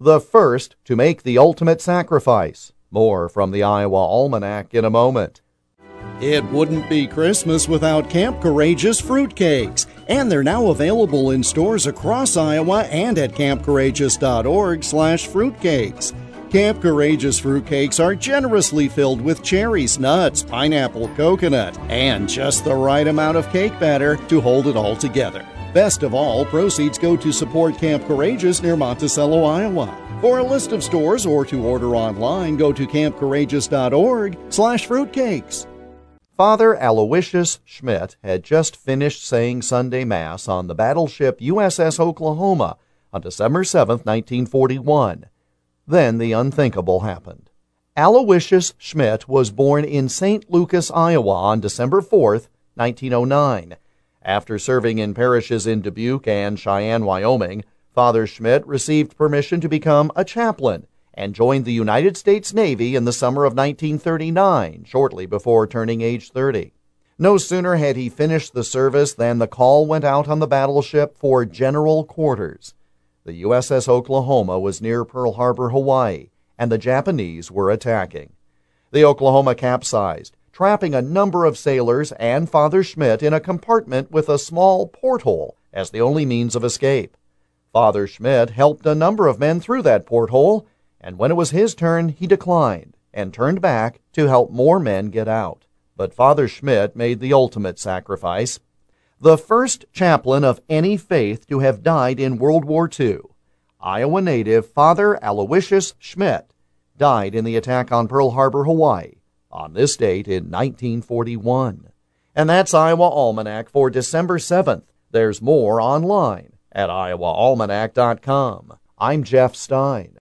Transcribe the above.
the first to make the ultimate sacrifice. More from the Iowa Almanac in a moment. It wouldn't be Christmas without Camp Courageous fruitcakes, and they're now available in stores across Iowa and at campcourageous.org/fruitcakes. Camp Courageous fruitcakes are generously filled with cherries, nuts, pineapple, coconut, and just the right amount of cake batter to hold it all together. Best of all, proceeds go to support Camp Courageous near Monticello, Iowa. For a list of stores or to order online, go to campcourageous.org/fruitcakes. Father Aloysius Schmitt had just finished saying Sunday Mass on the battleship USS Oklahoma on December 7, 1941. Then the unthinkable happened. Aloysius Schmitt was born in St. Lucas, Iowa on December 4, 1909. After serving in parishes in Dubuque and Cheyenne, Wyoming, Father Schmitt received permission to become a chaplain and joined the United States Navy in the summer of 1939, shortly before turning age 30. No sooner had he finished the service than the call went out on the battleship for general quarters. The USS Oklahoma was near Pearl Harbor, Hawaii, and the Japanese were attacking. The Oklahoma capsized, trapping a number of sailors and Father Schmitt in a compartment with a small porthole as the only means of escape. Father Schmitt helped a number of men through that porthole and when it was his turn, he declined and turned back to help more men get out. But Father Schmitt made the ultimate sacrifice. The first chaplain of any faith to have died in World War II, Iowa native Father Aloysius Schmitt, died in the attack on Pearl Harbor, Hawaii, on this date in 1941. And that's Iowa Almanac for December 7th. There's more online at iowaalmanac.com. I'm Jeff Stein.